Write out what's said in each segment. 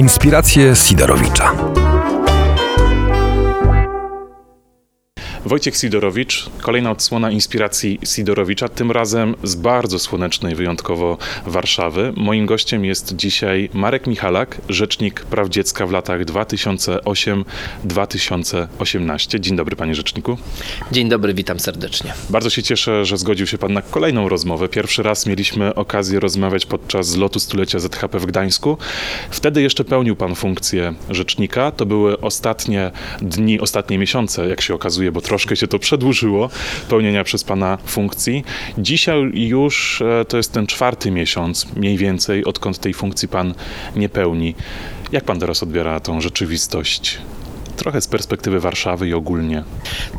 Inspiracje Sidorowicza. Wojciech Sidorowicz, kolejna odsłona inspiracji Sidorowicza, tym razem z bardzo słonecznej wyjątkowo Warszawy. Moim gościem jest dzisiaj Marek Michalak, rzecznik praw dziecka w latach 2008-2018. Dzień dobry panie rzeczniku. Dzień dobry, witam serdecznie. Bardzo się cieszę, że zgodził się pan na kolejną rozmowę. Pierwszy raz mieliśmy okazję rozmawiać podczas zlotu stulecia ZHP w Gdańsku. Wtedy jeszcze pełnił pan funkcję rzecznika. To były ostatnie dni, ostatnie miesiące, jak się okazuje, bo troszkę się to przedłużyło, pełnienia przez Pana funkcji. Dzisiaj już e, to jest ten czwarty miesiąc, mniej więcej, odkąd tej funkcji Pan nie pełni. Jak Pan teraz odbiera tą rzeczywistość? Trochę z perspektywy Warszawy i ogólnie.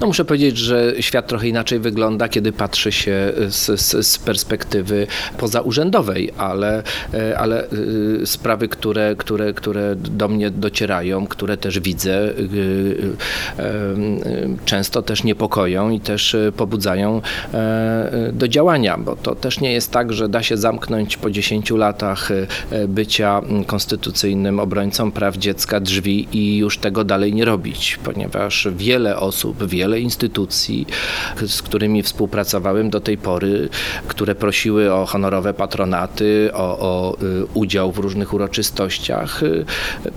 No muszę powiedzieć, że świat trochę inaczej wygląda, kiedy patrzy się z, z, z perspektywy pozaurzędowej, ale, e, ale e, sprawy, które, które, które do mnie docierają, które też widzę, e, często też niepokoją i też pobudzają do działania, bo to też nie jest tak, że da się zamknąć po 10 latach bycia konstytucyjnym obrońcą praw dziecka drzwi i już tego dalej nie robić robić, ponieważ wiele osób, wiele instytucji, z którymi współpracowałem do tej pory, które prosiły o honorowe patronaty, o, o y, udział w różnych uroczystościach, y,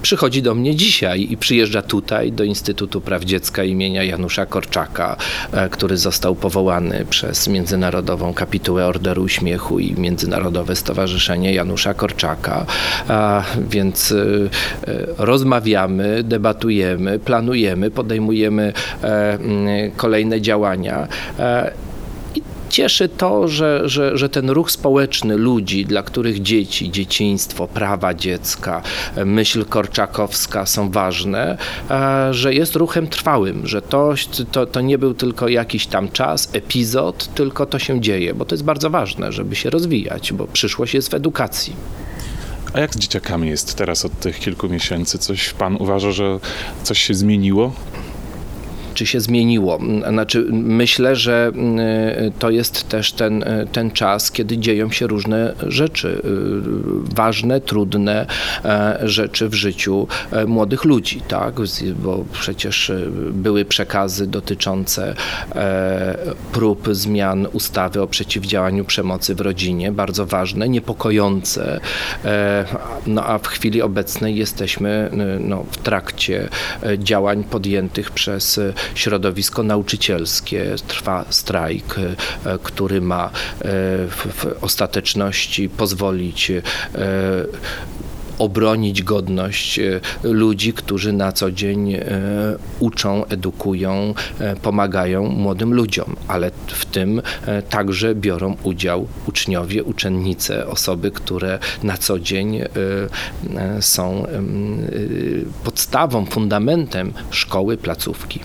przychodzi do mnie dzisiaj i przyjeżdża tutaj do Instytutu Praw Dziecka imienia Janusza Korczaka, e, który został powołany przez Międzynarodową Kapitułę Orderu Uśmiechu i Międzynarodowe Stowarzyszenie Janusza Korczaka. A więc y, rozmawiamy, debatujemy, planujemy, podejmujemy e, mm, kolejne działania e, cieszy to, że, że, że ten ruch społeczny ludzi, dla których dzieci, dzieciństwo, prawa dziecka, e, myśl korczakowska są ważne, że jest ruchem trwałym, że to, to, to nie był tylko jakiś tam czas, epizod, tylko to się dzieje, bo to jest bardzo ważne, żeby się rozwijać, bo przyszłość jest w edukacji. A jak z dzieciakami jest teraz od tych kilku miesięcy? Coś pan uważa, że coś się zmieniło? Czy się zmieniło. Znaczy, myślę, że y, to jest też ten, y, ten czas, kiedy dzieją się różne rzeczy, y, ważne, trudne e, rzeczy w życiu e, młodych ludzi, tak? Bo przecież były przekazy dotyczące e, prób zmian ustawy o przeciwdziałaniu przemocy w rodzinie, bardzo ważne, niepokojące. No a w chwili obecnej jesteśmy no, w trakcie działań podjętych przez środowisko nauczycielskie. Trwa strajk, e, który ma e, w ostateczności pozwolić e, obronić godność ludzi, którzy na co dzień uczą, edukują, pomagają młodym ludziom, ale w tym także biorą udział uczniowie, uczennice, osoby, które na co dzień są podstawą, fundamentem szkoły, placówki.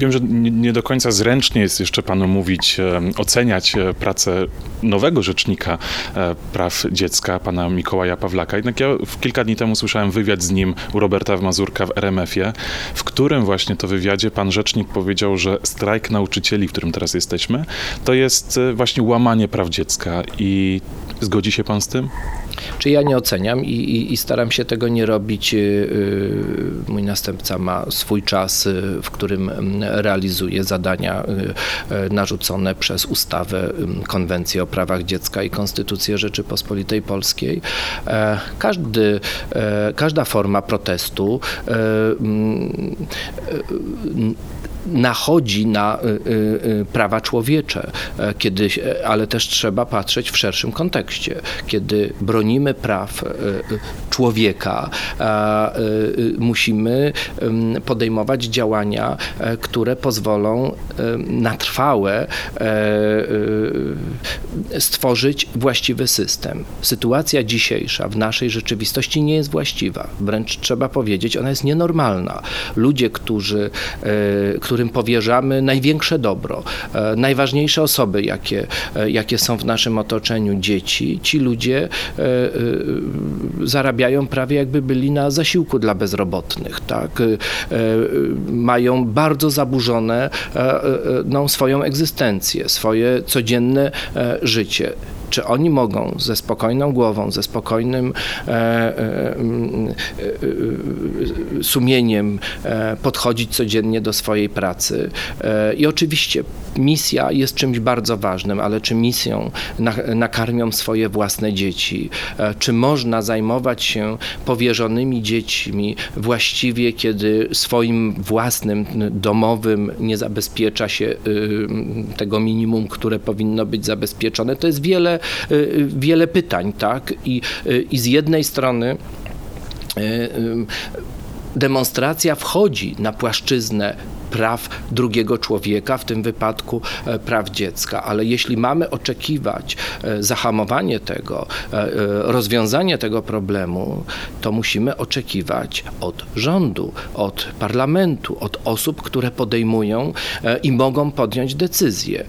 Wiem, że nie do końca zręcznie jest jeszcze panu mówić, e, oceniać e, pracę nowego rzecznika e, praw dziecka, pana Mikołaja Pawlaka. Jednak ja kilka dni temu słyszałem wywiad z nim u Roberta Mazurka w RMF-ie, w którym właśnie to wywiadzie pan rzecznik powiedział, że strajk nauczycieli, w którym teraz jesteśmy, to jest właśnie łamanie praw dziecka i zgodzi się pan z tym? Czy ja nie oceniam i, i, i, staram się tego nie robić. Y, y, mój następca ma swój czas, y, w którym mm, realizuje zadania narzucone przez ustawę, konwencję o prawach dziecka i Konstytucję Rzeczypospolitej Polskiej. E, każdy, e, każda forma protestu e, mm, nachodzi na y, y, y, prawa człowiecze, e, kiedy, ale też trzeba patrzeć w szerszym kontekście. Kiedy bronimy praw człowieka, musimy podejmować działania, e, które pozwolą na trwałe e, stworzyć właściwy system. Sytuacja dzisiejsza w naszej rzeczywistości nie jest właściwa. Wręcz trzeba powiedzieć, ona jest nienormalna. Ludzie, którzy, którym powierzamy największe dobro, e, najważniejsze osoby, jakie, e, jakie są w naszym otoczeniu, dzieci, ci ludzie e, zarabiają prawie jakby byli na zasiłku dla bezrobotnych, tak? Mają bardzo zaburzone no, swoją egzystencję, swoje codzienne życie czy oni mogą ze spokojną głową, ze spokojnym e, e, e, sumieniem e, podchodzić codziennie do swojej pracy. E, I oczywiście misja jest czymś bardzo ważnym, ale czy misją na, nakarmią swoje własne dzieci? E, czy można zajmować się powierzonymi dziećmi właściwie, kiedy swoim własnym, domowym nie zabezpiecza się y, tego minimum, które powinno być zabezpieczone? To jest wiele Y, wiele pytań, tak? I, y, i z jednej strony y, demonstracja wchodzi na płaszczyznę praw drugiego człowieka, w tym wypadku e, praw dziecka. Ale jeśli mamy oczekiwać e, zahamowanie tego, e, rozwiązanie tego problemu, to musimy oczekiwać od rządu, od parlamentu, od osób, które podejmują i mogą podjąć decyzje.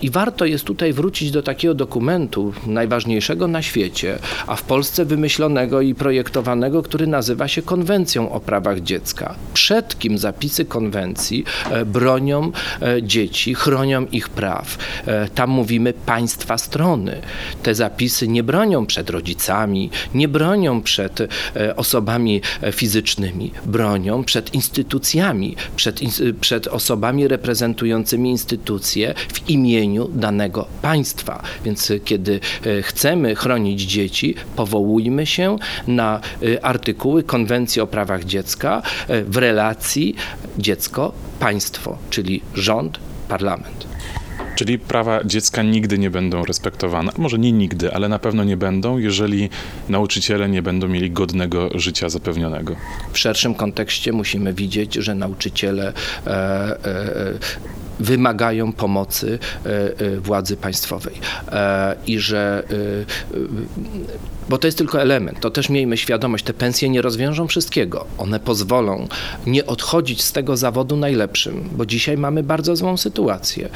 I warto jest tutaj wrócić do takiego dokumentu, najważniejszego na świecie, a w Polsce wymyślonego i projektowanego, który nazywa się Konwencją o prawach dziecka. Przed kim zapisy konwencji E, bronią e, dzieci, chronią ich praw. E, tam mówimy państwa strony. Te zapisy nie bronią przed rodzicami, nie bronią przed osobami fizycznymi, bronią przed instytucjami, przed, przed osobami reprezentującymi instytucje w imieniu danego państwa. Więc kiedy chcemy chronić dzieci, powołujmy się na artykuły Konwencji o prawach dziecka w relacji dziecko państwo, czyli rząd, parlament. Czyli prawa dziecka nigdy nie będą respektowane. Może nie nigdy, ale na pewno nie będą, jeżeli nauczyciele nie będą mieli godnego życia zapewnionego. W szerszym kontekście musimy widzieć, że nauczyciele e, e, wymagają pomocy e, e, władzy państwowej e, i że bo to jest tylko element, to też miejmy świadomość, te pensje nie rozwiążą wszystkiego. One pozwolą nie odchodzić z tego zawodu najlepszym, bo dzisiaj mamy bardzo złą sytuację.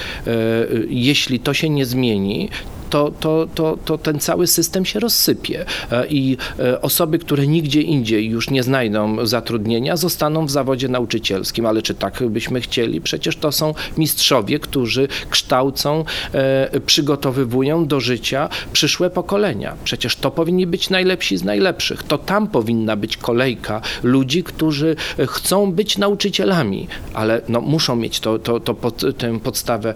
Jeśli to się nie zmieni, to, to, to, to ten cały system się rozsypie e, i e, osoby, które nigdzie indziej już nie znajdą zatrudnienia, zostaną w zawodzie nauczycielskim. Ale czy tak byśmy chcieli? Przecież to są mistrzowie, którzy kształcą, e, przygotowywują do życia przyszłe pokolenia. Przecież to powinni być najlepsi z najlepszych. To tam powinna być kolejka ludzi, którzy chcą być nauczycielami, ale no, muszą mieć to, to, to pod, tę podstawę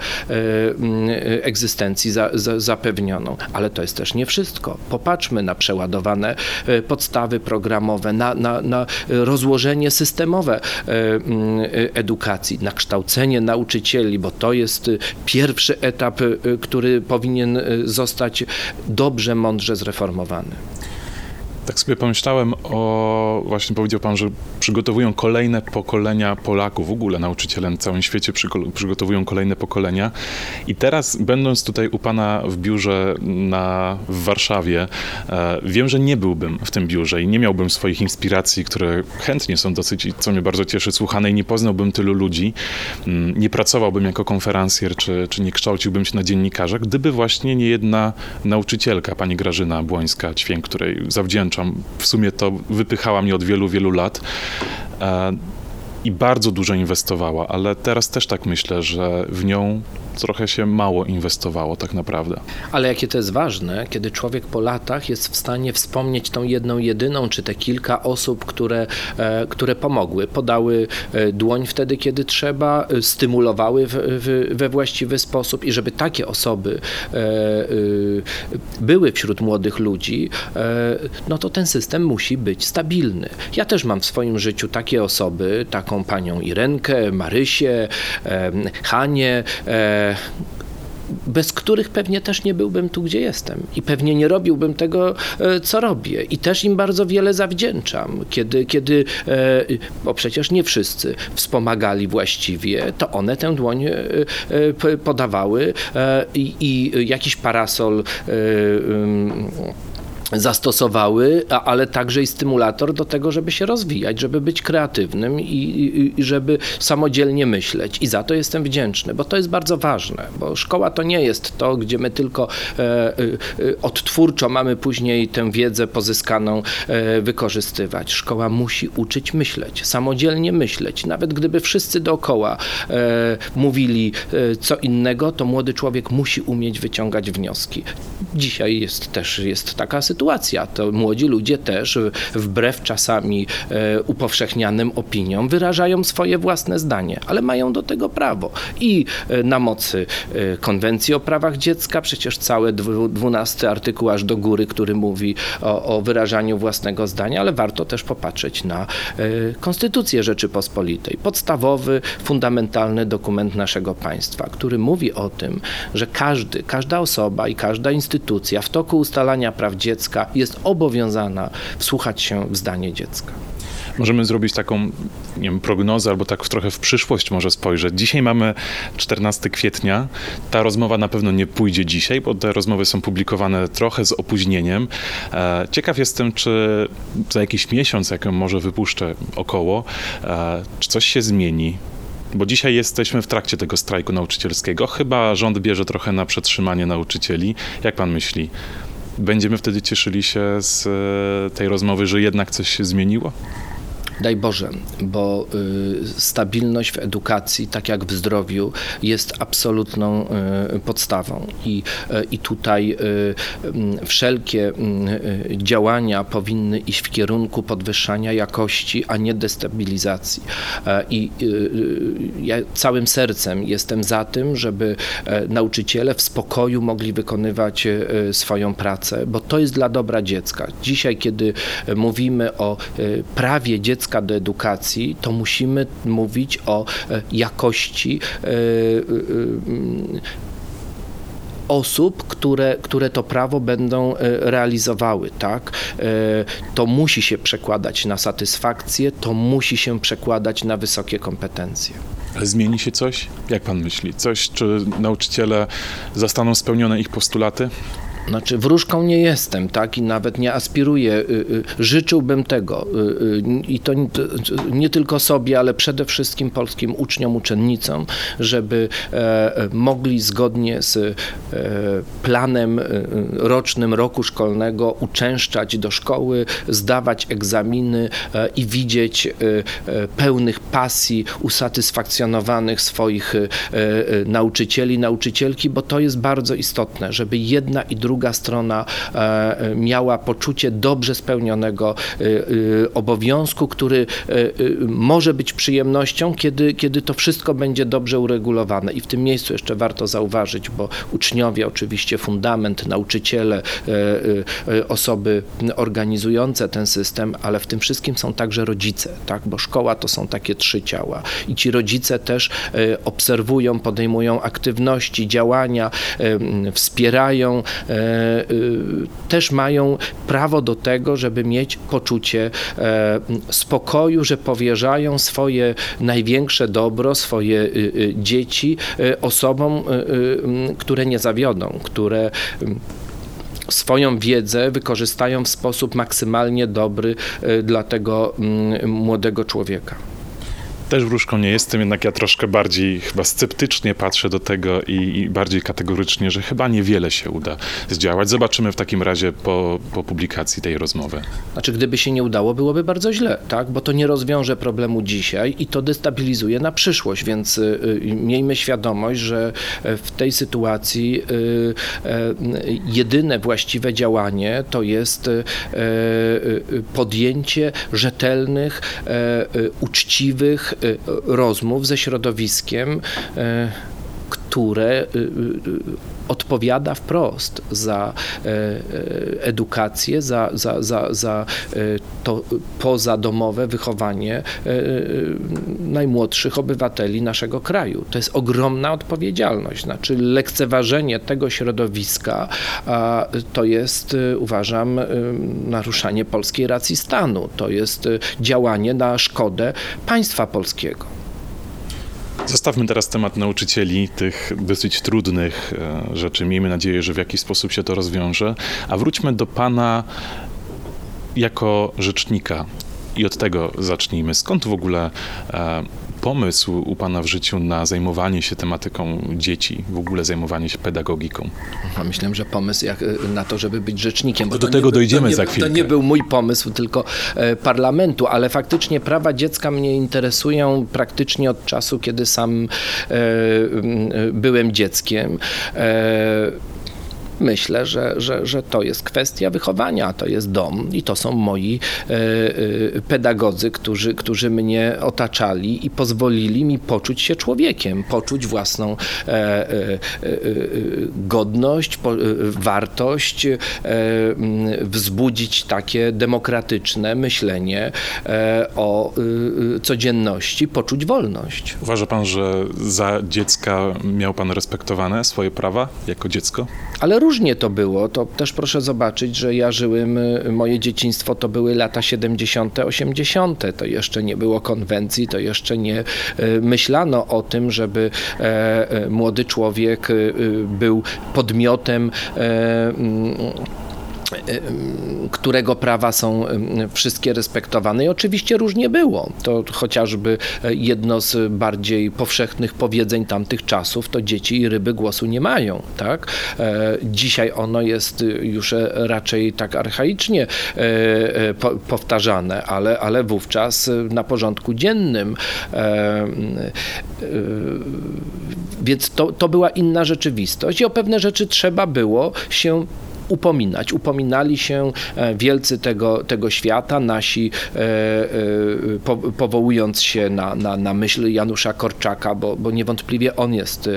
egzystencji za, za, za zapewnioną. Ale to jest też nie wszystko. Popatrzmy na przeładowane e, podstawy programowe, na, na, na rozłożenie systemowe e, mm, e, edukacji, na kształcenie nauczycieli, bo to jest pierwszy etap, który powinien zostać dobrze, mądrze zreformowany. Tak sobie pomyślałem o, właśnie powiedział Pan, że przygotowują kolejne pokolenia Polaków, w ogóle nauczyciele na całym świecie przygotowują kolejne pokolenia. I teraz, będąc tutaj u Pana w biurze na, w Warszawie, e, wiem, że nie byłbym w tym biurze i nie miałbym swoich inspiracji, które chętnie są dosyć, co mnie bardzo cieszy, słuchane i nie poznałbym tylu ludzi, mm, nie pracowałbym jako konferencjer, czy, czy nie kształciłbym się na dziennikarza, gdyby właśnie nie jedna nauczycielka, pani Grażyna Błońska-Ćwięk, której zawdzięczam w sumie to wypychała mnie od wielu, wielu lat e, i bardzo dużo inwestowała, ale teraz też tak myślę, że w nią trochę się mało inwestowało tak naprawdę. Ale jakie to jest ważne, kiedy człowiek po latach jest w stanie wspomnieć tą jedną, jedyną, czy te kilka osób, które, e, które pomogły, podały e, dłoń wtedy, kiedy trzeba, e, stymulowały w, w, we właściwy sposób i żeby takie osoby były wśród młodych ludzi, no to ten system musi być stabilny. Ja też mam w swoim życiu takie osoby, taką panią Irenkę, Marysię, Hanię, bez których pewnie też nie byłbym tu, gdzie jestem i pewnie nie robiłbym tego, e, co robię. I też im bardzo wiele zawdzięczam. Kiedy, kiedy e, bo przecież nie wszyscy wspomagali właściwie, to one tę dłoń e, podawały i, i jakiś parasol zastosowały, ale także i stymulator do tego, żeby się rozwijać, żeby być kreatywnym i, i, i, żeby samodzielnie myśleć. I za to jestem wdzięczny, bo to jest bardzo ważne, bo szkoła to nie jest to, gdzie my tylko e, e, odtwórczo mamy później tę wiedzę pozyskaną e, wykorzystywać. Szkoła musi uczyć myśleć, samodzielnie myśleć. Nawet gdyby wszyscy dookoła e, mówili e, co innego, to młody człowiek musi umieć wyciągać wnioski. Dzisiaj jest też jest taka sytuacja, sytuacja. To młodzi ludzie też, wbrew czasami e, upowszechnianym opiniom, wyrażają swoje własne zdanie, ale mają do tego prawo. I e, na mocy e, konwencji o prawach dziecka, przecież cały dwunasty artykuł aż do góry, który mówi o, o wyrażaniu własnego zdania, ale warto też popatrzeć na Konstytucję Rzeczypospolitej. Podstawowy, fundamentalny dokument naszego państwa, który mówi o tym, że każdy, każda osoba i każda instytucja w toku ustalania praw dziecka dziecka jest obowiązana wsłuchać się w zdanie dziecka. Możemy zrobić taką nie wiem, prognozę albo tak trochę w przyszłość może spojrzeć. Dzisiaj mamy 14 kwietnia. Ta rozmowa na pewno nie pójdzie dzisiaj, bo te rozmowy są publikowane trochę z opóźnieniem. E, ciekaw jestem, czy za jakiś miesiąc, jak może wypuszczę około, e, czy coś się zmieni, bo dzisiaj jesteśmy w trakcie tego strajku nauczycielskiego. Chyba rząd bierze trochę na przetrzymanie nauczycieli. Jak pan myśli? Będziemy wtedy cieszyli się z e, tej rozmowy, że jednak coś się zmieniło? Daj Boże, bo y, stabilność w edukacji, tak jak w zdrowiu, jest absolutną y, podstawą. I, y, i tutaj mm, wszelkie działania powinny iść w kierunku podwyższania jakości, a nie destabilizacji. E, I ja całym sercem jestem za tym, żeby e, nauczyciele w spokoju mogli wykonywać e, swoją pracę, bo to jest dla dobra dziecka. Dzisiaj, kiedy mówimy o prawie dziecka, dziecka do edukacji, to musimy mówić o e, jakości e, e, osób, które, które to prawo będą realizowały, tak? To musi się przekładać na satysfakcję, to musi się przekładać na wysokie kompetencje. Zmieni się coś? Jak pan myśli? Coś, czy nauczyciele zostaną spełnione ich postulaty? Znaczy, wróżką nie jestem, tak, i nawet nie aspiruję. Y, y, życzyłbym tego y, i to nie tylko sobie, ale przede wszystkim polskim uczniom, uczennicom, żeby e, mogli zgodnie z e, planem rocznym roku szkolnego uczęszczać do szkoły, zdawać egzaminy e, i widzieć pełnych pasji, usatysfakcjonowanych swoich nauczycieli, nauczycielki, bo to jest bardzo istotne, żeby jedna i druga druga strona e, miała poczucie dobrze spełnionego e, e, obowiązku, który może być przyjemnością, kiedy, kiedy to wszystko będzie dobrze uregulowane. I w tym miejscu jeszcze warto zauważyć, bo uczniowie, oczywiście fundament, nauczyciele, osoby organizujące ten system, ale w tym wszystkim są także rodzice, tak? bo szkoła to są takie trzy ciała. I ci rodzice też obserwują, podejmują aktywności, działania, wspierają E, też mają prawo do tego, żeby mieć poczucie e, spokoju, że powierzają swoje największe dobro, swoje y, y, dzieci osobom, które nie zawiodą, które swoją wiedzę wykorzystają w sposób maksymalnie dobry dla tego młodego człowieka. Też wróżką nie jestem, jednak ja troszkę bardziej chyba sceptycznie patrzę do tego i, i, bardziej kategorycznie, że chyba niewiele się uda zdziałać. Zobaczymy w takim razie po, po publikacji tej rozmowy. Znaczy, gdyby się nie udało, byłoby bardzo źle, tak? Bo to nie rozwiąże problemu dzisiaj i to destabilizuje na przyszłość, więc y, y miejmy świadomość, że e, w tej sytuacji y, y, jedyne właściwe działanie to jest y, podjęcie rzetelnych, uczciwych, rozmów ze środowiskiem, y, które y, odpowiada wprost za edukację, za, za, za, za to pozadomowe wychowanie najmłodszych obywateli naszego kraju. To jest ogromna odpowiedzialność. Znaczy lekceważenie tego środowiska to jest, uważam, naruszanie polskiej racji stanu. To jest działanie na szkodę państwa polskiego. Zostawmy teraz temat nauczycieli, tych dosyć trudnych e, rzeczy. Miejmy nadzieję, że w jakiś sposób się to rozwiąże. A wróćmy do Pana jako rzecznika. I od tego zacznijmy. Skąd w ogóle e, pomysł u Pana w życiu na zajmowanie się tematyką dzieci, w ogóle zajmowanie się pedagogiką? No, myślę, że pomysł jak, y, na to, żeby być rzecznikiem. Do tego nie, dojdziemy nie, za chwilkę. To nie był mój pomysł, tylko e, parlamentu, ale faktycznie prawa dziecka mnie interesują praktycznie od czasu, kiedy sam e, e, byłem dzieckiem. E, myślę, że, że, że to jest kwestia wychowania, to jest dom i to są moi e, e, pedagodzy, którzy, którzy mnie otaczali i pozwolili mi poczuć się człowiekiem, poczuć własną e, godność, wartość, wzbudzić takie demokratyczne myślenie o codzienności, poczuć wolność. Uważa Pan, że za dziecka miał Pan respektowane swoje prawa jako dziecko? Ale różnie to było. To też proszę zobaczyć, że ja żyłem, y, moje dzieciństwo to były lata 70., 80. To jeszcze nie było konwencji, to jeszcze nie y, myślano o tym, żeby e, e, młody człowiek y, był podmiotem e, którego prawa są wszystkie respektowane. I oczywiście różnie było. To chociażby jedno z bardziej powszechnych powiedzeń tamtych czasów, to dzieci i ryby głosu nie mają. Tak? Dzisiaj ono jest już raczej tak archaicznie powtarzane, ale, ale wówczas na porządku dziennym. Więc to, to była inna rzeczywistość i o pewne rzeczy trzeba było się upominać. Upominali się e, wielcy tego, tego świata, nasi e, e, po, powołując się na, na, na myśl Janusza Korczaka, bo, bo niewątpliwie on jest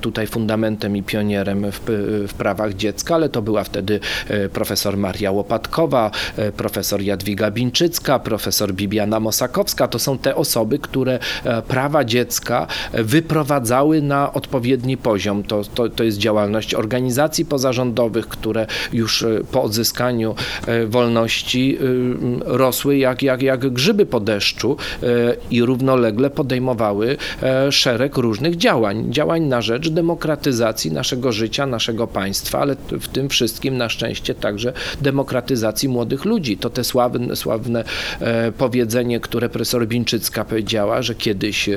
tutaj fundamentem i pionierem w, w prawach dziecka, ale to była wtedy profesor Maria Łopatkowa, profesor Jadwiga Bińczycka, profesor Bibiana Mosakowska. To są te osoby, które prawa dziecka wyprowadzały na odpowiedni poziom. To, to, to jest działalność organizacji pozarządowych, które już e, po odzyskaniu e, wolności e, rosły jak, jak, jak grzyby po deszczu i równolegle podejmowały szereg różnych działań. Działań na rzecz demokratyzacji naszego życia, naszego państwa, ale w tym wszystkim na szczęście także demokratyzacji młodych ludzi. To te sławne, sławne powiedzenie, które profesor Bińczycka powiedziała, że kiedyś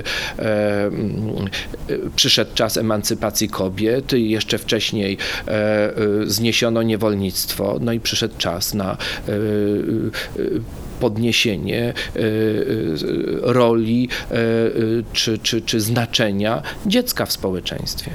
przyszedł czas emancypacji kobiet, jeszcze wcześniej zniesiono niewolnictwo, no i przyszedł czas na e, e, podniesienie e, roli czy, czy, czy znaczenia dziecka w społeczeństwie.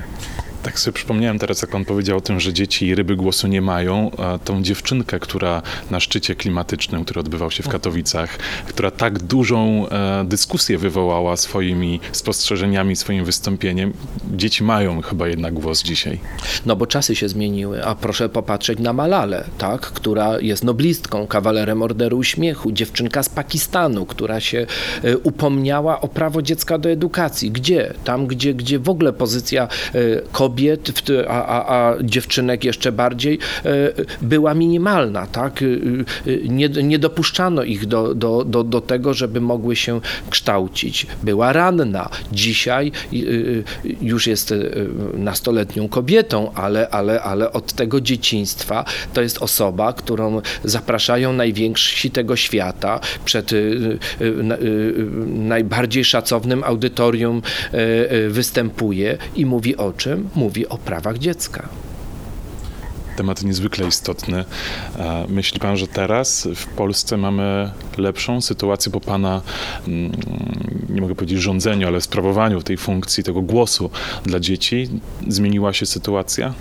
Tak sobie przypomniałem teraz, jak pan powiedział o tym, że dzieci i ryby głosu nie mają. Tą dziewczynkę, która na szczycie klimatycznym, który odbywał się w Katowicach, która tak dużą e, dyskusję wywołała swoimi spostrzeżeniami, swoim wystąpieniem. Dzieci mają chyba jednak głos dzisiaj. No bo czasy się zmieniły, a proszę popatrzeć na Malalę, tak, która jest noblistką, kawalerem Orderu Uśmiechu, dziewczynka z Pakistanu, która się e, upomniała o prawo dziecka do edukacji. Gdzie? Tam, gdzie, gdzie w ogóle pozycja kobiet kobiet, a, a, a dziewczynek jeszcze bardziej, e, była minimalna. Tak? E, e, nie, nie dopuszczano ich do, do, do, do tego, żeby mogły się kształcić. Była ranna. Dzisiaj już jest nastoletnią kobietą, ale, ale, ale od tego dzieciństwa to jest osoba, którą zapraszają najwięksi tego świata przed najbardziej szacownym audytorium występuje i mówi o czym? Mówi o prawach dziecka temat niezwykle istotny. Myśli pan, że teraz w Polsce mamy lepszą sytuację po pana, mm, nie mogę powiedzieć rządzeniu, ale sprawowaniu tej funkcji, tego głosu dla dzieci? Zmieniła się sytuacja?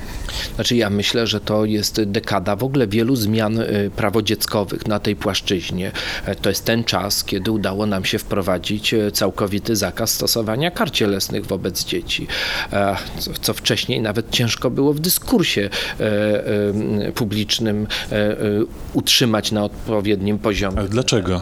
Znaczy ja myślę, że to jest dekada w ogóle wielu zmian y, prawodzieckowych na tej płaszczyźnie. E, to jest ten czas, kiedy udało nam się wprowadzić e, całkowity zakaz stosowania kar cielesnych wobec dzieci, e, co wcześniej nawet ciężko było w dyskursie publicznym utrzymać na odpowiednim poziomie. Ale dlaczego?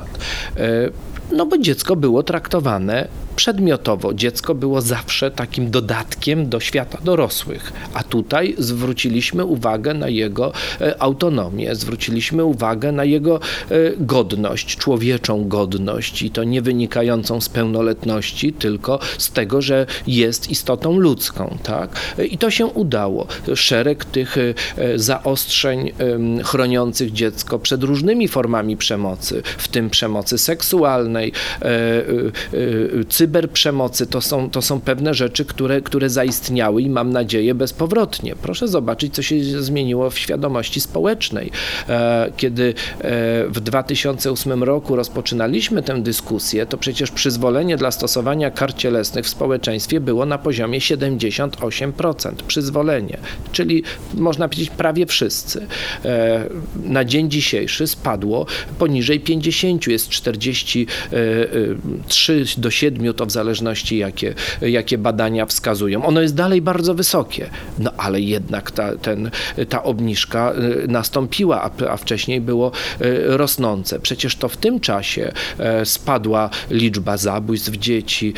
No bo dziecko było traktowane przedmiotowo dziecko było zawsze takim dodatkiem do świata dorosłych, a tutaj zwróciliśmy uwagę na jego e, autonomię, zwróciliśmy uwagę na jego e, godność, człowieczą godność i to nie wynikającą z pełnoletności, tylko z tego, że jest istotą ludzką. Tak? I to się udało. Szereg tych zaostrzeń chroniących dziecko przed różnymi formami przemocy, w tym przemocy seksualnej, cyberprzemocy, to są, to są pewne rzeczy, które, które zaistniały i mam nadzieję bezpowrotnie. Proszę zobaczyć, co się zmieniło w świadomości społecznej. E, kiedy e, w 2008 roku rozpoczynaliśmy tę dyskusję, to przecież przyzwolenie dla stosowania kar cielesnych w społeczeństwie było na poziomie 78%. Przyzwolenie, czyli można powiedzieć prawie wszyscy. E, na dzień dzisiejszy spadło poniżej 50, jest 43 do 7 to w zależności jakie, jakie badania wskazują. Ono jest dalej bardzo wysokie, no ale jednak ta, ten, ta obniżka y, nastąpiła, a, a wcześniej było y, rosnące. Przecież to w tym czasie e, spadła liczba zabójstw dzieci,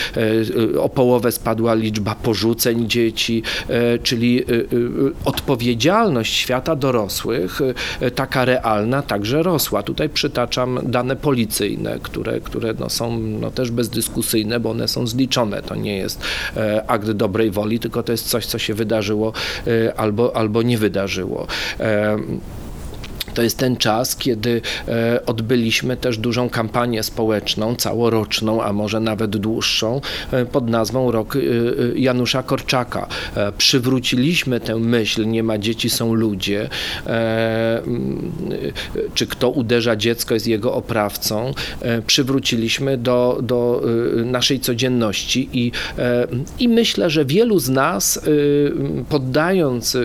e, o połowę spadła liczba porzuceń dzieci, e, czyli odpowiedzialność świata dorosłych, taka realna, także rosła. Tutaj przytaczam dane policyjne, które, które no są no też bezdyskusyjne, bo one są zliczone. To nie jest e, akt dobrej woli, tylko to jest coś, co się wydarzyło e, albo, albo nie wydarzyło. To jest ten czas, kiedy e, odbyliśmy też dużą kampanię społeczną, całoroczną, a może nawet dłuższą, e, pod nazwą Rok e, Janusza Korczaka. Przywróciliśmy tę myśl, nie ma dzieci, są ludzie. Czy kto uderza dziecko jest jego oprawcą. Przywróciliśmy do, do naszej codzienności i, i myślę, że wielu z nas, poddając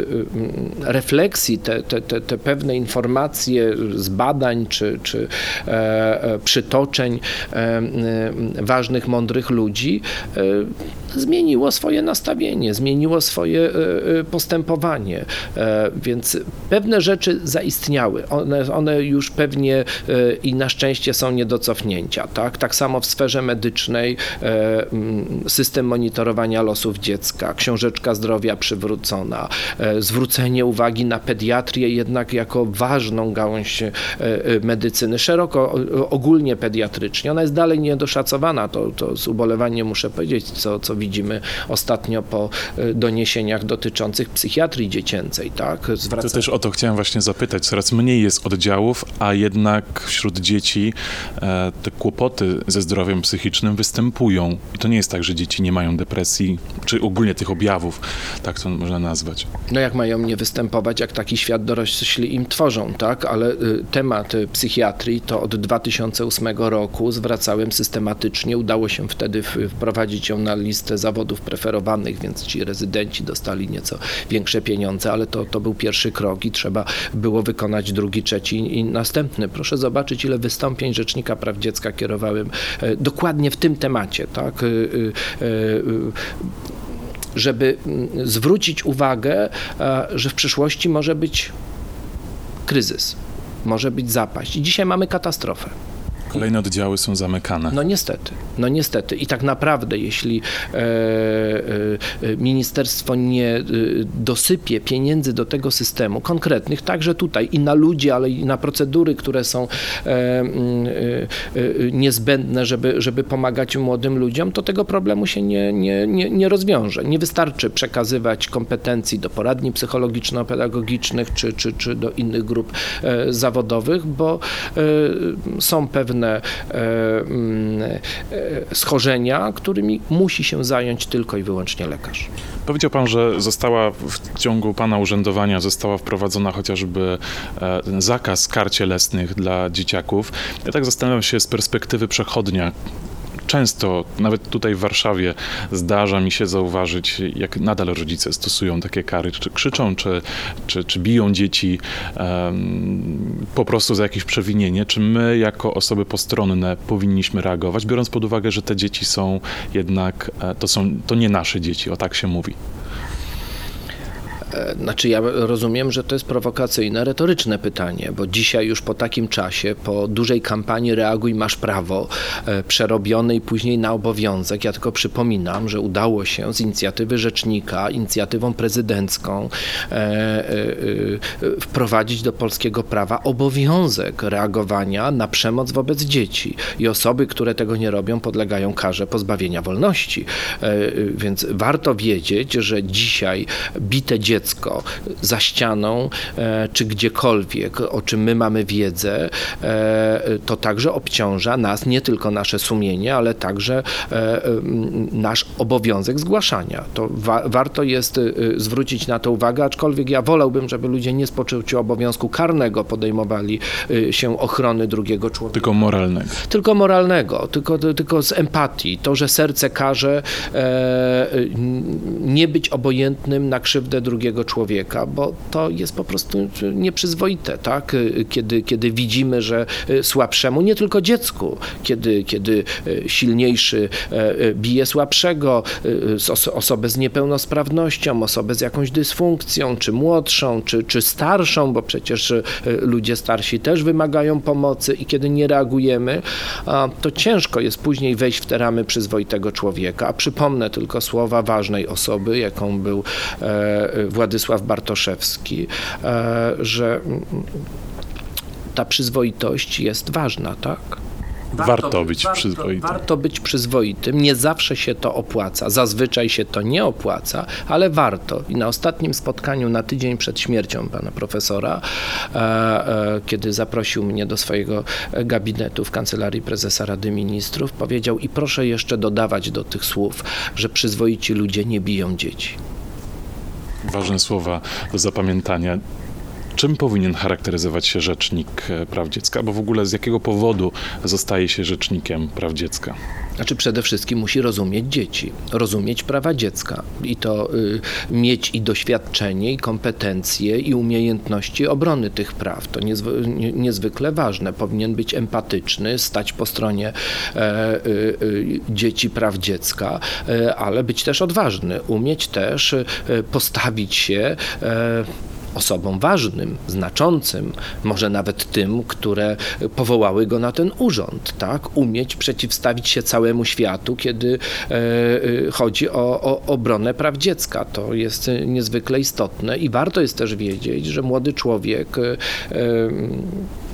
refleksji te, te, te, te pewne informacje, informacje z badań czy, czy e, e, przytoczeń e, ważnych, mądrych ludzi, zmieniło swoje nastawienie, zmieniło swoje postępowanie. Więc pewne rzeczy zaistniały. One, one już pewnie i na szczęście są nie do cofnięcia. Tak? tak samo w sferze medycznej system monitorowania losów dziecka, książeczka zdrowia przywrócona, zwrócenie uwagi na pediatrię jednak jako ważną ważną gałąź e, e, medycyny, szeroko, ogólnie pediatrycznie. Ona jest dalej niedoszacowana, to, to z ubolewaniem muszę powiedzieć, co, co widzimy ostatnio po e, doniesieniach dotyczących psychiatrii dziecięcej. Tak? Zwraca... To też o to chciałem właśnie zapytać. Coraz mniej jest oddziałów, a jednak wśród dzieci te kłopoty ze zdrowiem psychicznym występują. I to nie jest tak, że dzieci nie mają depresji, czy ogólnie tych objawów, tak to można nazwać. No jak mają nie występować, jak taki świat dorośli im tworzą, tak, ale y, temat y, psychiatrii to od 2008 roku zwracałem systematycznie. Udało się wtedy wprowadzić ją na listę zawodów preferowanych, więc ci rezydenci dostali nieco większe pieniądze, ale to, to był pierwszy krok i trzeba było wykonać drugi, trzeci i następny. Proszę zobaczyć, ile wystąpień Rzecznika Praw Dziecka kierowałem e, dokładnie w tym temacie, tak y, żeby mm, zwrócić uwagę, e, że w przyszłości może być kryzys, może być zapaść. I dzisiaj mamy katastrofę. Kolejne oddziały są zamykane. No niestety, no niestety. I tak naprawdę, jeśli e, e, ministerstwo nie e, dosypie pieniędzy do tego systemu, konkretnych, także tutaj i na ludzi, ale i na procedury, które są e, e, e, niezbędne, żeby, żeby pomagać młodym ludziom, to tego problemu się nie, nie, nie, nie rozwiąże. Nie wystarczy przekazywać kompetencji do poradni psychologiczno-pedagogicznych czy, czy, czy do innych grup zawodowych, bo są pewne pewne e, mm, e, schorzenia, którymi musi się zająć tylko i wyłącznie lekarz. Powiedział pan, że została w ciągu pana urzędowania została wprowadzona chociażby e, zakaz kar cielesnych dla dzieciaków. Ja tak zastanawiam się z perspektywy przechodnia, często, nawet tutaj w Warszawie, zdarza mi się zauważyć, jak nadal rodzice stosują takie kary, czy krzyczą, czy, czy, czy biją dzieci um, po prostu za jakieś przewinienie. Czy my, jako osoby postronne, powinniśmy reagować, biorąc pod uwagę, że te dzieci są jednak, e, to, są, to nie nasze dzieci, o tak się mówi? E, znaczy, ja rozumiem, że to jest prowokacyjne, retoryczne pytanie, bo dzisiaj już po takim czasie, po dużej kampanii Reaguj, masz prawo, e, przerobionej później na obowiązek, ja tylko przypominam, że udało się z inicjatywy rzecznika, inicjatywą prezydencką e, wprowadzić do polskiego prawa obowiązek reagowania na przemoc wobec dzieci. I osoby, które tego nie robią, podlegają karze pozbawienia wolności. Więc warto wiedzieć, że dzisiaj bite dziecko za ścianą e, czy gdziekolwiek, o czym my mamy wiedzę, e, to także obciąża nas, nie tylko nasze sumienie, ale także e, nasz obowiązek zgłaszania. To wa warto jest zwrócić na to uwagę, aczkolwiek ja wolałbym, żeby ludzie nie z poczucia obowiązku karnego podejmowali się ochrony drugiego człowieka. Tylko moralnego. Tylko moralnego, tylko, tylko z empatii. To, że serce każe nie być obojętnym na krzywdę drugiego człowieka, bo to jest po prostu nieprzyzwoite, tak? Kiedy, kiedy widzimy, że słabszemu, nie tylko dziecku, kiedy, kiedy silniejszy e, bije słabszego, e, osobę z niepełnosprawnością, osobę z jakąś dysfunkcją, czy młodszą, czy, czy starszą, bo przecież e, ludzie starsi też wymagają pomocy i kiedy nie reagujemy, to ciężko jest później wejść w te ramy przyzwoitego człowieka. A przypomnę tylko słowa ważnej osoby, jaką był Władysław Bartoszewski, e, że ta przyzwoitość jest ważna, tak? Warto, warto być warto, przyzwoitym. Warto być przyzwoitym. Nie zawsze się to opłaca. Zazwyczaj się to nie opłaca, ale warto. I na ostatnim spotkaniu na tydzień przed śmiercią pana profesora, e, e, kiedy zaprosił mnie do swojego gabinetu w kancelarii prezesa Rady Ministrów, powiedział: I proszę jeszcze dodawać do tych słów, że przyzwoici ludzie nie biją dzieci. Ważne słowa do zapamiętania. Czym powinien charakteryzować się rzecznik e, praw dziecka, bo w ogóle z jakiego powodu zostaje się rzecznikiem praw dziecka? Znaczy przede wszystkim musi rozumieć dzieci, rozumieć prawa dziecka i to y, mieć i doświadczenie, i kompetencje, i umiejętności obrony tych praw. To niezwy, niezwykle ważne. Powinien być empatyczny, stać po stronie e, y, y, dzieci, praw dziecka, e, ale być też odważny, umieć też e, postawić się osobom ważnym, znaczącym, może nawet tym, które powołały go na ten urząd, tak? Umieć przeciwstawić się całemu światu, kiedy e, e, chodzi o, o obronę praw dziecka. To jest niezwykle istotne i warto jest też wiedzieć, że młody człowiek e,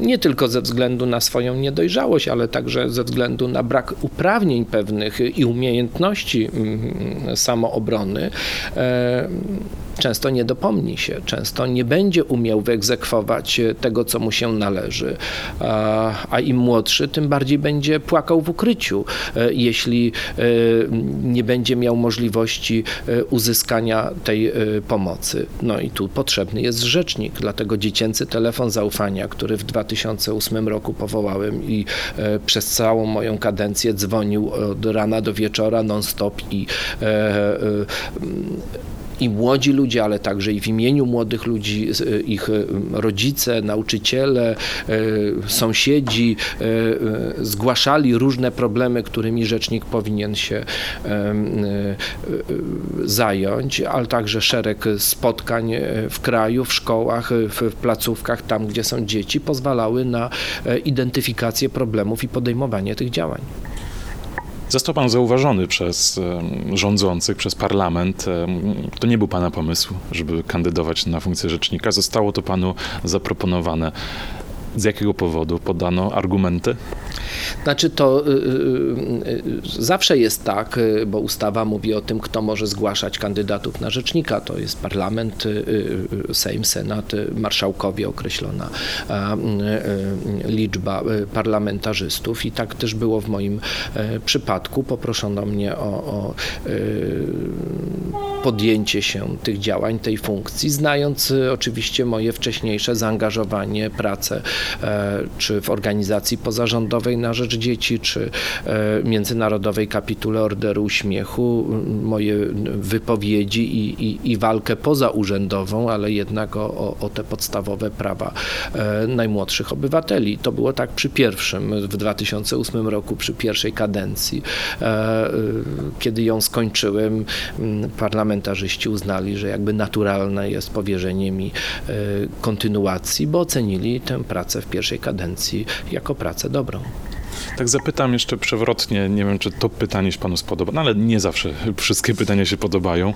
nie tylko ze względu na swoją niedojrzałość, ale także ze względu na brak uprawnień pewnych i umiejętności mm, samoobrony, często nie dopomni się, często nie będzie umiał wyegzekwować e, tego, co mu się należy. A im młodszy, tym bardziej będzie płakał w ukryciu, e, jeśli e, nie będzie miał możliwości uzyskania tej pomocy. No i tu potrzebny jest rzecznik, dlatego dziecięcy telefon zaufania, który w 2008 roku powołałem i przez całą moją kadencję dzwonił od rana do wieczora non-stop i i młodzi ludzie, ale także i w imieniu młodych ludzi, e, ich e, rodzice, nauczyciele, e, sąsiedzi zgłaszali różne problemy, którymi rzecznik powinien się zająć, ale także szereg spotkań w kraju, w szkołach, w placówkach, tam gdzie są dzieci, pozwalały na identyfikację problemów i podejmowanie tych działań. Został pan zauważony przez rządzących, przez parlament. To nie był pana pomysł, żeby kandydować na funkcję rzecznika. Zostało to panu zaproponowane. Z jakiego powodu podano argumenty? Znaczy to y, y, y, zawsze jest tak, bo ustawa mówi o tym, kto może zgłaszać kandydatów na rzecznika. To jest parlament, Sejm, Senat, marszałkowie określona liczba parlamentarzystów i tak też było w moim przypadku. Poproszono mnie o, o podjęcie się tych działań, tej funkcji, znając oczywiście moje wcześniejsze zaangażowanie, pracę czy w organizacji pozarządowej na rzecz dzieci, czy e, Międzynarodowej Kapitule Orderu Uśmiechu, moje wypowiedzi i, i, i walkę pozaurzędową, ale jednak o, o, o te podstawowe prawa e, najmłodszych obywateli. To było tak przy pierwszym, w 2008 roku, przy pierwszej kadencji. E, kiedy ją skończyłem, parlament parlamentarzyści uznali, że jakby naturalne jest powierzenie mi kontynuacji, bo ocenili tę pracę w pierwszej kadencji jako pracę dobrą. Tak zapytam jeszcze przewrotnie, nie wiem czy to pytanie się panu spodoba, no ale nie zawsze wszystkie pytania się podobają.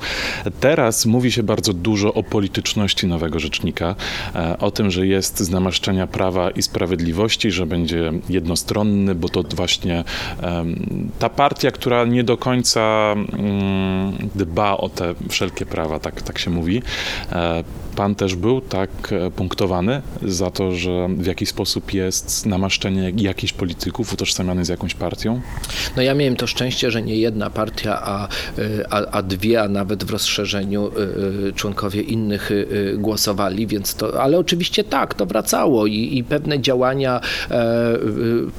Teraz mówi się bardzo dużo o polityczności nowego rzecznika, e, o tym, że jest z namaszczenia prawa i sprawiedliwości, że będzie jednostronny, bo to właśnie ta partia, która nie do końca mm, dba o te wszelkie prawa, tak, tak się mówi. E, pan też był tak e, punktowany za to, że w jakiś sposób jest namaszczenie jakichś polityków utożsamiany z jakąś partią? No ja miałem to szczęście, że nie jedna partia, a, y, a, a dwie, a nawet w rozszerzeniu y, członkowie innych głosowali, więc to, ale oczywiście tak, to wracało i, i pewne działania e,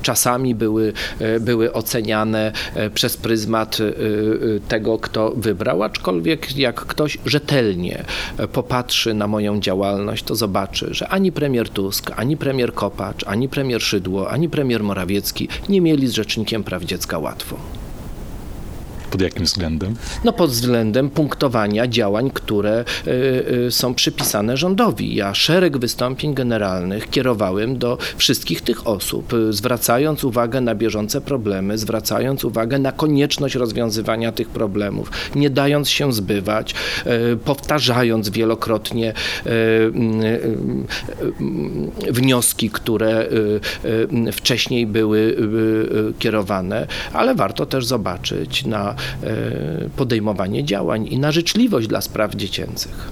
czasami były, e, były oceniane e, przez pryzmat tego, kto wybrał, aczkolwiek jak ktoś rzetelnie popatrzy na moją działalność, to zobaczy, że ani premier Tusk, ani premier Kopacz, ani premier Szydło, ani premier Morawiecki nie mieli z Rzecznikiem Praw Dziecka łatwo. Pod jakim względem? No pod względem punktowania działań, które y, y, są przypisane rządowi. Ja szereg wystąpień generalnych kierowałem do wszystkich tych osób, y, zwracając uwagę na bieżące problemy, zwracając uwagę na konieczność rozwiązywania tych problemów, nie dając się zbywać, powtarzając wielokrotnie wnioski, które wcześniej były kierowane, ale warto też zobaczyć na E, podejmowanie działań i na życzliwość dla spraw dziecięcych.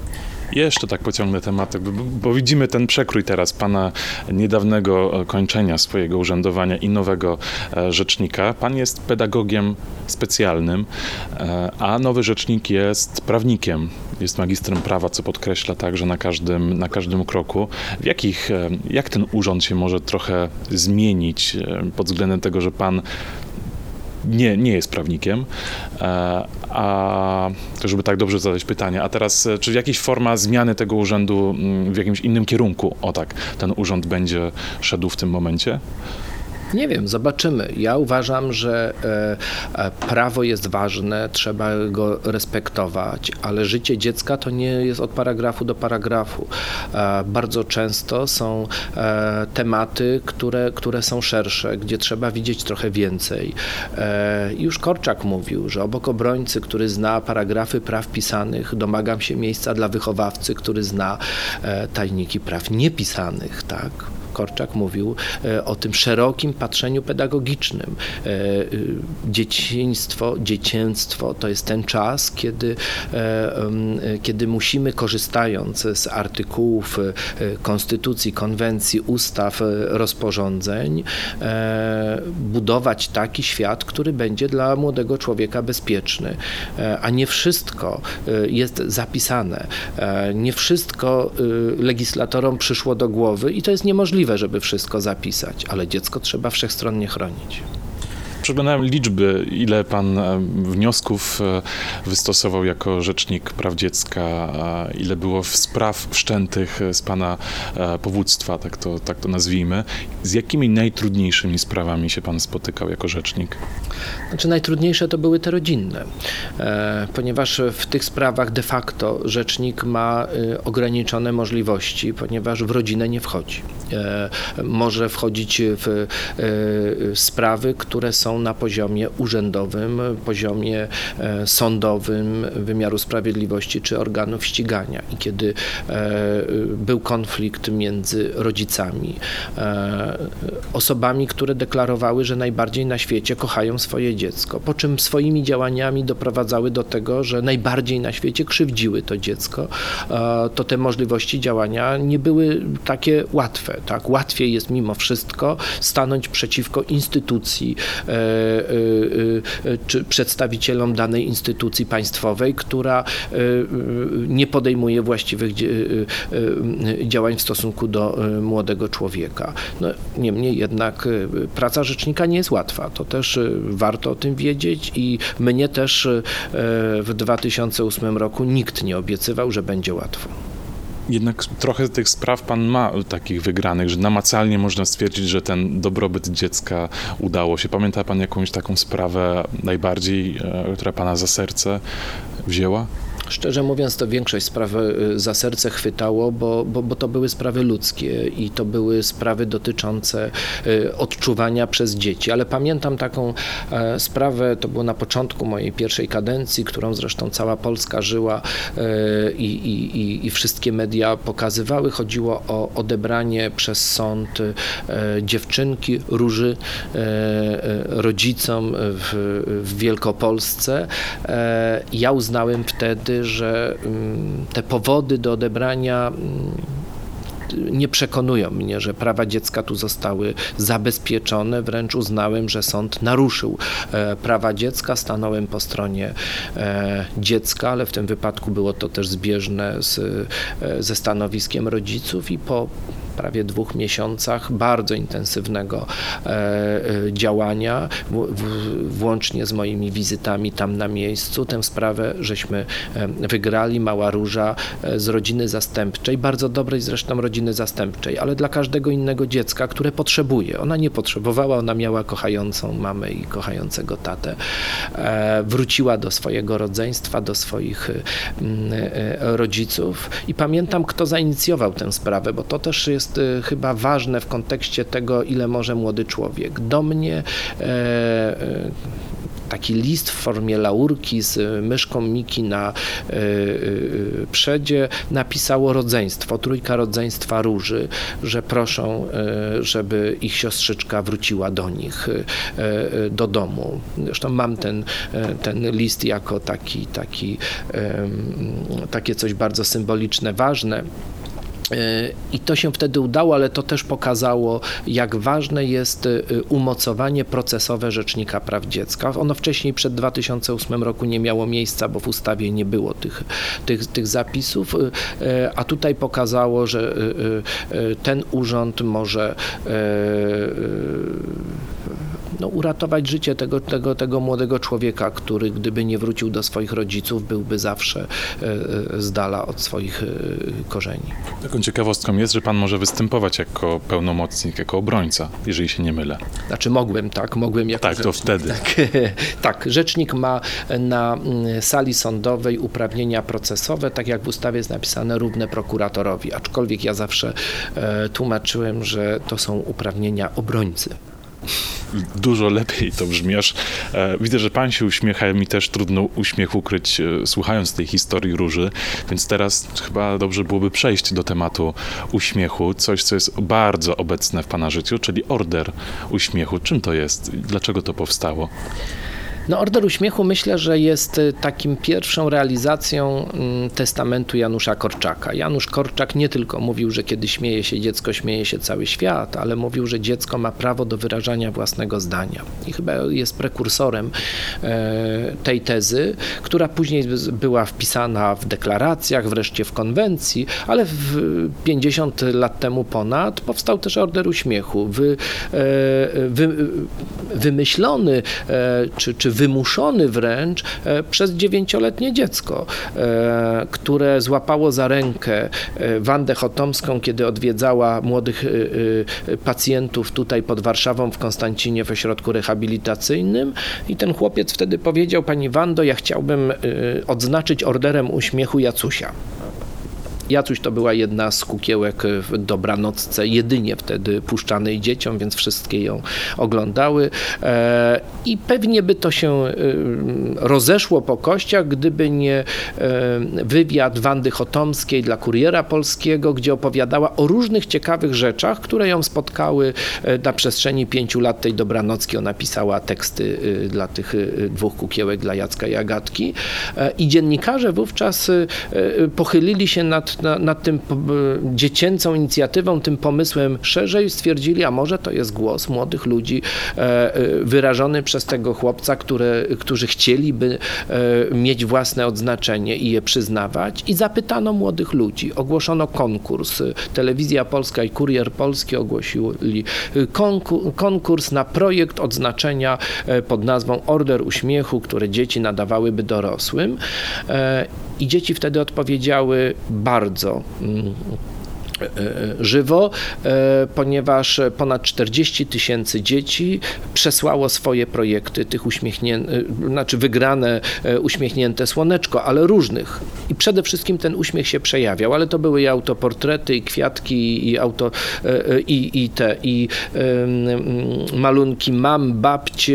Jeszcze tak pociągnę tematy, bo, bo, widzimy ten przekrój teraz pana niedawnego e, kończenia swojego urzędowania i nowego e, rzecznika. Pan jest pedagogiem specjalnym, a nowy rzecznik jest prawnikiem. Jest magistrem prawa, co podkreśla także na każdym, na każdym kroku. W jakich, jak ten urząd się może trochę zmienić pod względem tego, że pan nie, nie jest prawnikiem, e, a żeby tak dobrze zadać pytanie, a teraz e, czy jakaś forma zmiany tego urzędu mm, w jakimś innym kierunku, o tak, ten urząd będzie szedł w tym momencie? Nie wiem, zobaczymy. Ja uważam, że e, e, prawo jest ważne, trzeba go respektować, ale życie dziecka to nie jest od paragrafu do paragrafu. E, bardzo często są tematy, które, które są szersze, gdzie trzeba widzieć trochę więcej. Już Korczak mówił, że obok obrońcy, który zna paragrafy praw pisanych, domagam się miejsca dla wychowawcy, który zna tajniki praw niepisanych, tak? Korczak mówił e, o tym szerokim patrzeniu pedagogicznym. E, y, dzieciństwo, dziecięctwo to jest ten czas, kiedy, e, kiedy musimy, korzystając z artykułów konstytucji, konwencji, ustaw, rozporządzeń, budować taki świat, który będzie dla młodego człowieka bezpieczny. A nie wszystko jest zapisane. Nie wszystko legislatorom przyszło do głowy i to jest niemożliwe możliwe, żeby wszystko zapisać, ale dziecko trzeba wszechstronnie chronić. Przeglądałem liczby, ile pan e, wniosków e, wystosował jako rzecznik praw dziecka, ile było spraw wszczętych z pana e, powództwa, tak to, tak to nazwijmy. Z jakimi najtrudniejszymi sprawami się pan spotykał jako rzecznik? Znaczy najtrudniejsze to były te rodzinne, ponieważ w tych sprawach de facto rzecznik ma ograniczone możliwości, ponieważ w rodzinę nie wchodzi. Może wchodzić w sprawy, które są na poziomie urzędowym, poziomie e, sądowym wymiaru sprawiedliwości czy organów ścigania. I kiedy e, był konflikt między rodzicami, e, osobami, które deklarowały, że najbardziej na świecie kochają swoje dziecko, po czym swoimi działaniami doprowadzały do tego, że najbardziej na świecie krzywdziły to dziecko, to te możliwości działania nie były takie łatwe. Tak? Łatwiej jest mimo wszystko stanąć przeciwko instytucji, czy przedstawicielom danej instytucji państwowej, która e, nie podejmuje właściwych działań w stosunku do młodego człowieka. No, niemniej jednak praca rzecznika nie jest łatwa. To też warto o tym wiedzieć i mnie też w 2008 roku nikt nie obiecywał, że będzie łatwo. Jednak trochę tych spraw pan ma takich wygranych, że namacalnie można stwierdzić, że ten dobrobyt dziecka udało się. Pamięta pan jakąś taką sprawę najbardziej, e, która pana za serce wzięła? Szczerze mówiąc, to większość spraw y, za serce chwytało, bo, bo, bo to były sprawy ludzkie i to były sprawy dotyczące y, odczuwania przez dzieci. Ale pamiętam taką e, sprawę, to było na początku mojej pierwszej kadencji, którą zresztą cała Polska żyła e, i, i, i wszystkie media pokazywały. Chodziło o odebranie przez sąd e, dziewczynki Róży rodzicom w, w Wielkopolsce. Ja uznałem wtedy, że mm, te powody do odebrania mm, nie przekonują mnie, że prawa dziecka tu zostały zabezpieczone. Wręcz uznałem, że sąd naruszył e, prawa dziecka, stanąłem po stronie e, dziecka, ale w tym wypadku było to też zbieżne z, e, ze stanowiskiem rodziców i po prawie dwóch miesiącach bardzo intensywnego e, e, działania, włącznie z moimi wizytami tam na miejscu. Tę sprawę żeśmy e, wygrali. Mała Róża z rodziny zastępczej, bardzo dobrej zresztą rodziny zastępczej, ale dla każdego innego dziecka, które potrzebuje. Ona nie potrzebowała, ona miała kochającą mamę i kochającego tatę. Wróciła do swojego rodzeństwa, do swoich rodziców i pamiętam, kto zainicjował tę sprawę, bo to też jest jest y, chyba ważne w kontekście tego, ile może młody człowiek. Do mnie e, e, taki list w formie laurki z myszką Miki na y, przedzie napisało rodzeństwo, trójka rodzeństwa róży, że proszą, y, żeby ich siostrzyczka wróciła do nich, do domu. Zresztą mam ten, ten list jako taki, taki, takie coś bardzo symboliczne, ważne. I to się wtedy udało, ale to też pokazało, jak ważne jest y, umocowanie procesowe Rzecznika Praw Dziecka. Ono wcześniej przed 2008 roku nie miało miejsca, bo w ustawie nie było tych, tych, tych zapisów, y, y, a tutaj pokazało, że ten urząd może no, uratować życie tego, tego, tego młodego człowieka, który gdyby nie wrócił do swoich rodziców, byłby zawsze e, e, z dala od swoich e, korzeni. Ciekawostką jest, że pan może występować jako pełnomocnik, jako obrońca, jeżeli się nie mylę. Znaczy mogłem, tak, mogłem jako Tak, rzecznik. to wtedy. Tak, tak, rzecznik ma na mm, sali sądowej uprawnienia procesowe, tak jak w ustawie jest napisane, równe prokuratorowi, aczkolwiek ja zawsze tłumaczyłem, że to są uprawnienia obrońcy dużo lepiej to brzmi. Aż, e, widzę, że pan się uśmiecha, mi też trudno uśmiech ukryć, e, słuchając tej historii róży, więc teraz chyba dobrze byłoby przejść do tematu uśmiechu, coś, co jest bardzo obecne w pana życiu, czyli order uśmiechu. Czym to jest? Dlaczego to powstało? No, Order Uśmiechu myślę, że jest y, takim pierwszą realizacją mm, testamentu Janusza Korczaka. Janusz Korczak nie tylko mówił, że kiedy śmieje się dziecko, śmieje się cały świat, ale mówił, że dziecko ma prawo do wyrażania własnego zdania. I chyba jest prekursorem e, tej tezy, która później była wpisana w deklaracjach, wreszcie w konwencji, ale w 50 lat temu ponad powstał też Order Uśmiechu. Wy, e, wy, wymyślony e, czy, wymuszony wręcz e, przez dziewięcioletnie dziecko, e, które złapało za rękę e, Wandę Chotomską, kiedy odwiedzała młodych pacjentów tutaj pod Warszawą w Konstancinie w ośrodku rehabilitacyjnym i ten chłopiec wtedy powiedział, pani Wando, ja chciałbym odznaczyć orderem uśmiechu Jacusia. Jacuś to była jedna z kukiełek w Dobranocce, jedynie wtedy puszczanej dzieciom, więc wszystkie ją oglądały. E, I pewnie by to się e, rozeszło po kościach, gdyby nie e, wywiad Wandy Chotomskiej dla Kuriera Polskiego, gdzie opowiadała o różnych ciekawych rzeczach, które ją spotkały na przestrzeni pięciu lat tej Dobranocki. Ona pisała teksty dla tych dwóch kukiełek, dla Jacka i Agatki. I dziennikarze wówczas pochylili się nad nad, nad tym dziecięcą inicjatywą, tym pomysłem szerzej, stwierdzili, a może to jest głos młodych ludzi e, e, wyrażony przez tego chłopca, które, którzy chcieliby e, mieć własne odznaczenie i je przyznawać. I zapytano młodych ludzi. Ogłoszono konkurs. Telewizja Polska i Kurier Polski ogłosili konkurs na projekt odznaczenia pod nazwą Order Uśmiechu, które dzieci nadawałyby dorosłym. I dzieci wtedy odpowiedziały bardzo mm, żywo, ponieważ ponad 40 tysięcy dzieci przesłało swoje projekty tych uśmiechniętych, znaczy wygrane uśmiechnięte słoneczko, ale różnych. I przede wszystkim ten uśmiech się przejawiał, ale to były i autoportrety, i kwiatki, i auto, i, i te, i malunki mam, babci,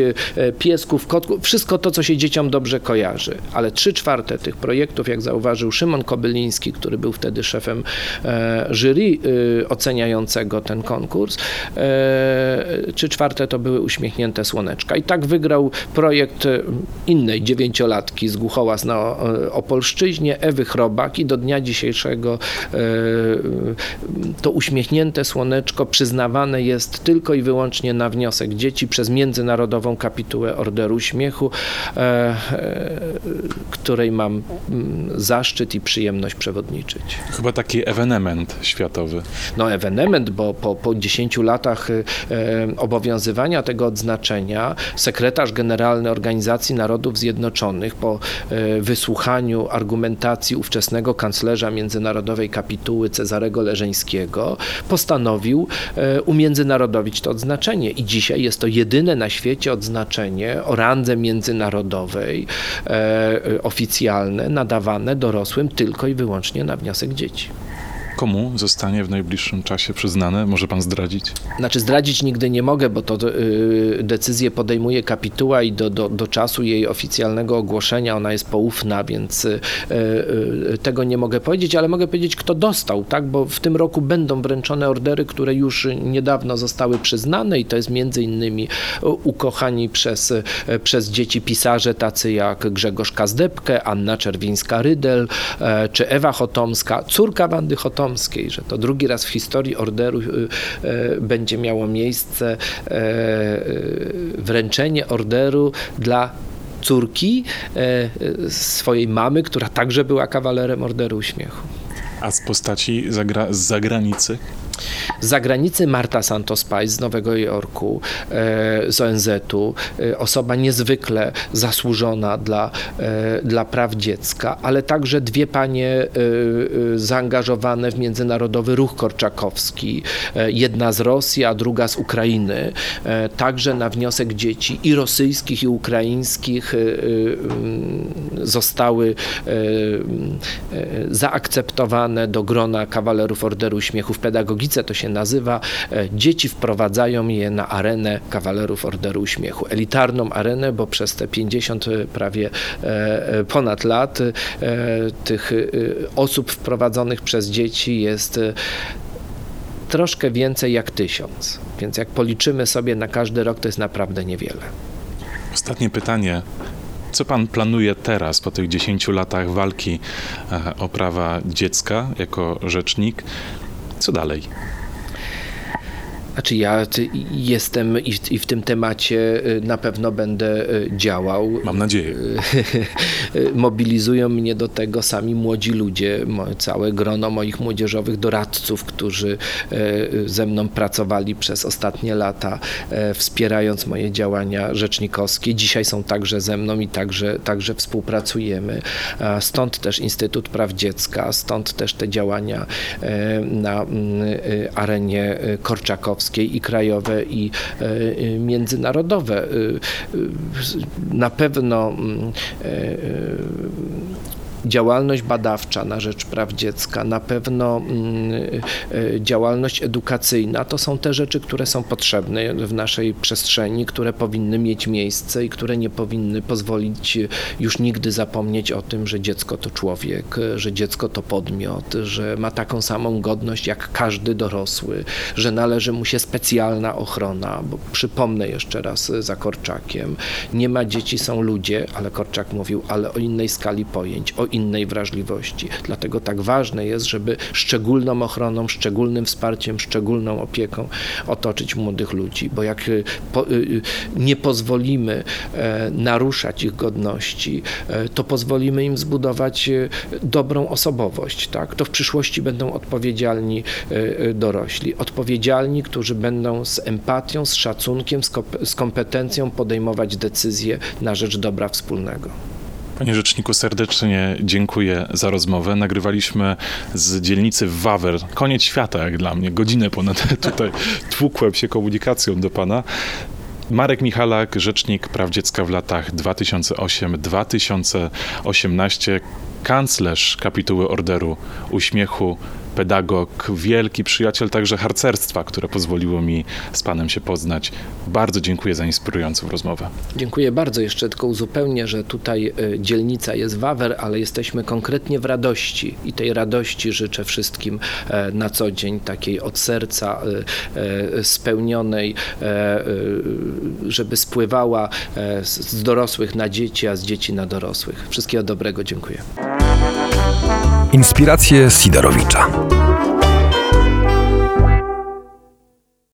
piesków, kotków, wszystko to, co się dzieciom dobrze kojarzy. Ale trzy czwarte tych projektów, jak zauważył Szymon Kobyliński, który był wtedy szefem jury y, oceniającego ten konkurs, trzy czwarte to były uśmiechnięte słoneczka. I tak wygrał projekt innej dziewięciolatki z Głuchołaz na Opolszczyźnie, Ewy Chrobak i do dnia dzisiejszego to uśmiechnięte słoneczko przyznawane jest tylko i wyłącznie na wniosek dzieci przez Międzynarodową Kapitułę Orderu Śmiechu, e, e, której mam mm, zaszczyt i przyjemność przewodniczyć. Chyba taki ewenement światowy. No ewenement, bo po, po 10 latach e, obowiązywania tego odznaczenia sekretarz generalny Organizacji Narodów Zjednoczonych po wysłuchaniu argumentacji ówczesnego kanclerza Międzynarodowej Kapituły Cezarego Leżeńskiego postanowił umiędzynarodowić to odznaczenie i dzisiaj jest to jedyne na świecie odznaczenie o randze międzynarodowej e, oficjalne nadawane dorosłym tylko i wyłącznie na wniosek dzieci. Komu zostanie w najbliższym czasie przyznane? Może pan zdradzić? Znaczy zdradzić nigdy nie mogę, bo to y, decyzję podejmuje kapituła i do, do, do czasu jej oficjalnego ogłoszenia ona jest poufna, więc y, y, tego nie mogę powiedzieć, ale mogę powiedzieć, kto dostał, tak? bo w tym roku będą wręczone ordery, które już niedawno zostały przyznane i to jest między innymi ukochani przez, przez dzieci pisarze tacy jak Grzegorz Kazdepkę, Anna Czerwińska-Rydel czy Ewa Chotomska, córka Wandy Chotomskiej, że to drugi raz w historii orderu y, y, będzie miało miejsce y, wręczenie orderu dla córki swojej mamy, która także była kawalerem Orderu Uśmiechu. A z postaci zagra- z zagranicy? Z zagranicy Marta Santos Pais z Nowego Jorku, e, z ONZ-u, e, osoba niezwykle zasłużona dla, e, dla praw dziecka, ale także dwie panie zaangażowane w międzynarodowy ruch korczakowski, jedna z Rosji, a druga z Ukrainy, także na wniosek dzieci i rosyjskich, i ukraińskich zostały zaakceptowane do grona kawalerów Orderu Śmiechów Pedagogicznych to się nazywa. E, dzieci wprowadzają je na arenę kawalerów Orderu Uśmiechu. Elitarną arenę, bo przez te 50 e, prawie e, ponad lat tych osób wprowadzonych przez dzieci jest troszkę więcej jak tysiąc. Więc jak policzymy sobie na każdy rok, to jest naprawdę niewiele. Ostatnie pytanie. Co pan planuje teraz, po tych 10 latach walki o prawa dziecka jako rzecznik? Co dalej? Znaczy ja jestem i w, i w, tym temacie y, na pewno będę y, działał. Mam nadzieję. Y, mobilizują mnie do tego sami młodzi ludzie, całe grono moich młodzieżowych doradców, którzy ze mną pracowali przez ostatnie lata, wspierając moje działania rzecznikowskie. Dzisiaj są także ze mną i także, także współpracujemy. Stąd też Instytut Praw Dziecka, stąd też te działania na mm, arenie korczakowskiej i krajowe, i e, międzynarodowe. E, e, na pewno mm, działalność badawcza na rzecz praw dziecka, na pewno mm, e, działalność edukacyjna to są te rzeczy, które są potrzebne w naszej przestrzeni, które powinny mieć miejsce i które nie powinny pozwolić już nigdy zapomnieć o tym, że dziecko to człowiek, że dziecko to podmiot, że ma taką samą godność jak każdy dorosły, że należy mu się specjalna ochrona, bo przypomnę jeszcze raz za Korczakiem, nie ma dzieci, są ludzie, ale Korczak mówił, ale o innej skali pojęć, o innej wrażliwości. Dlatego tak ważne jest, żeby szczególną ochroną, szczególnym wsparciem, szczególną opieką otoczyć młodych ludzi, bo jak y, po, y, y, nie pozwolimy e, naruszać ich godności, e, to pozwolimy im zbudować dobrą osobowość. Tak? To w przyszłości będą odpowiedzialni e, dorośli, odpowiedzialni, którzy będą z empatią, z szacunkiem, z kompetencją podejmować decyzje na rzecz dobra wspólnego. Panie Rzeczniku, serdecznie dziękuję za rozmowę. Nagrywaliśmy z dzielnicy Wawer. Koniec świata, jak dla mnie. Godzinę ponad tutaj tłukłem się komunikacją do Pana. Marek Michalak, Rzecznik Praw Dziecka w latach 2008-2018, kanclerz kapituły Orderu Uśmiechu, pedagog, wielki przyjaciel także harcerstwa, które pozwoliło mi z Panem się poznać. Bardzo dziękuję za inspirującą rozmowę. Dziękuję bardzo. Jeszcze tylko uzupełnię, że tutaj y, dzielnica jest Wawer, ale jesteśmy konkretnie w radości i tej radości życzę wszystkim e, na co dzień, takiej od serca e, e, spełnionej, e, e, żeby spływała e, z dorosłych na dzieci, a z dzieci na dorosłych. Wszystkiego dobrego, dziękuję. Inspiracje Sidorowicza.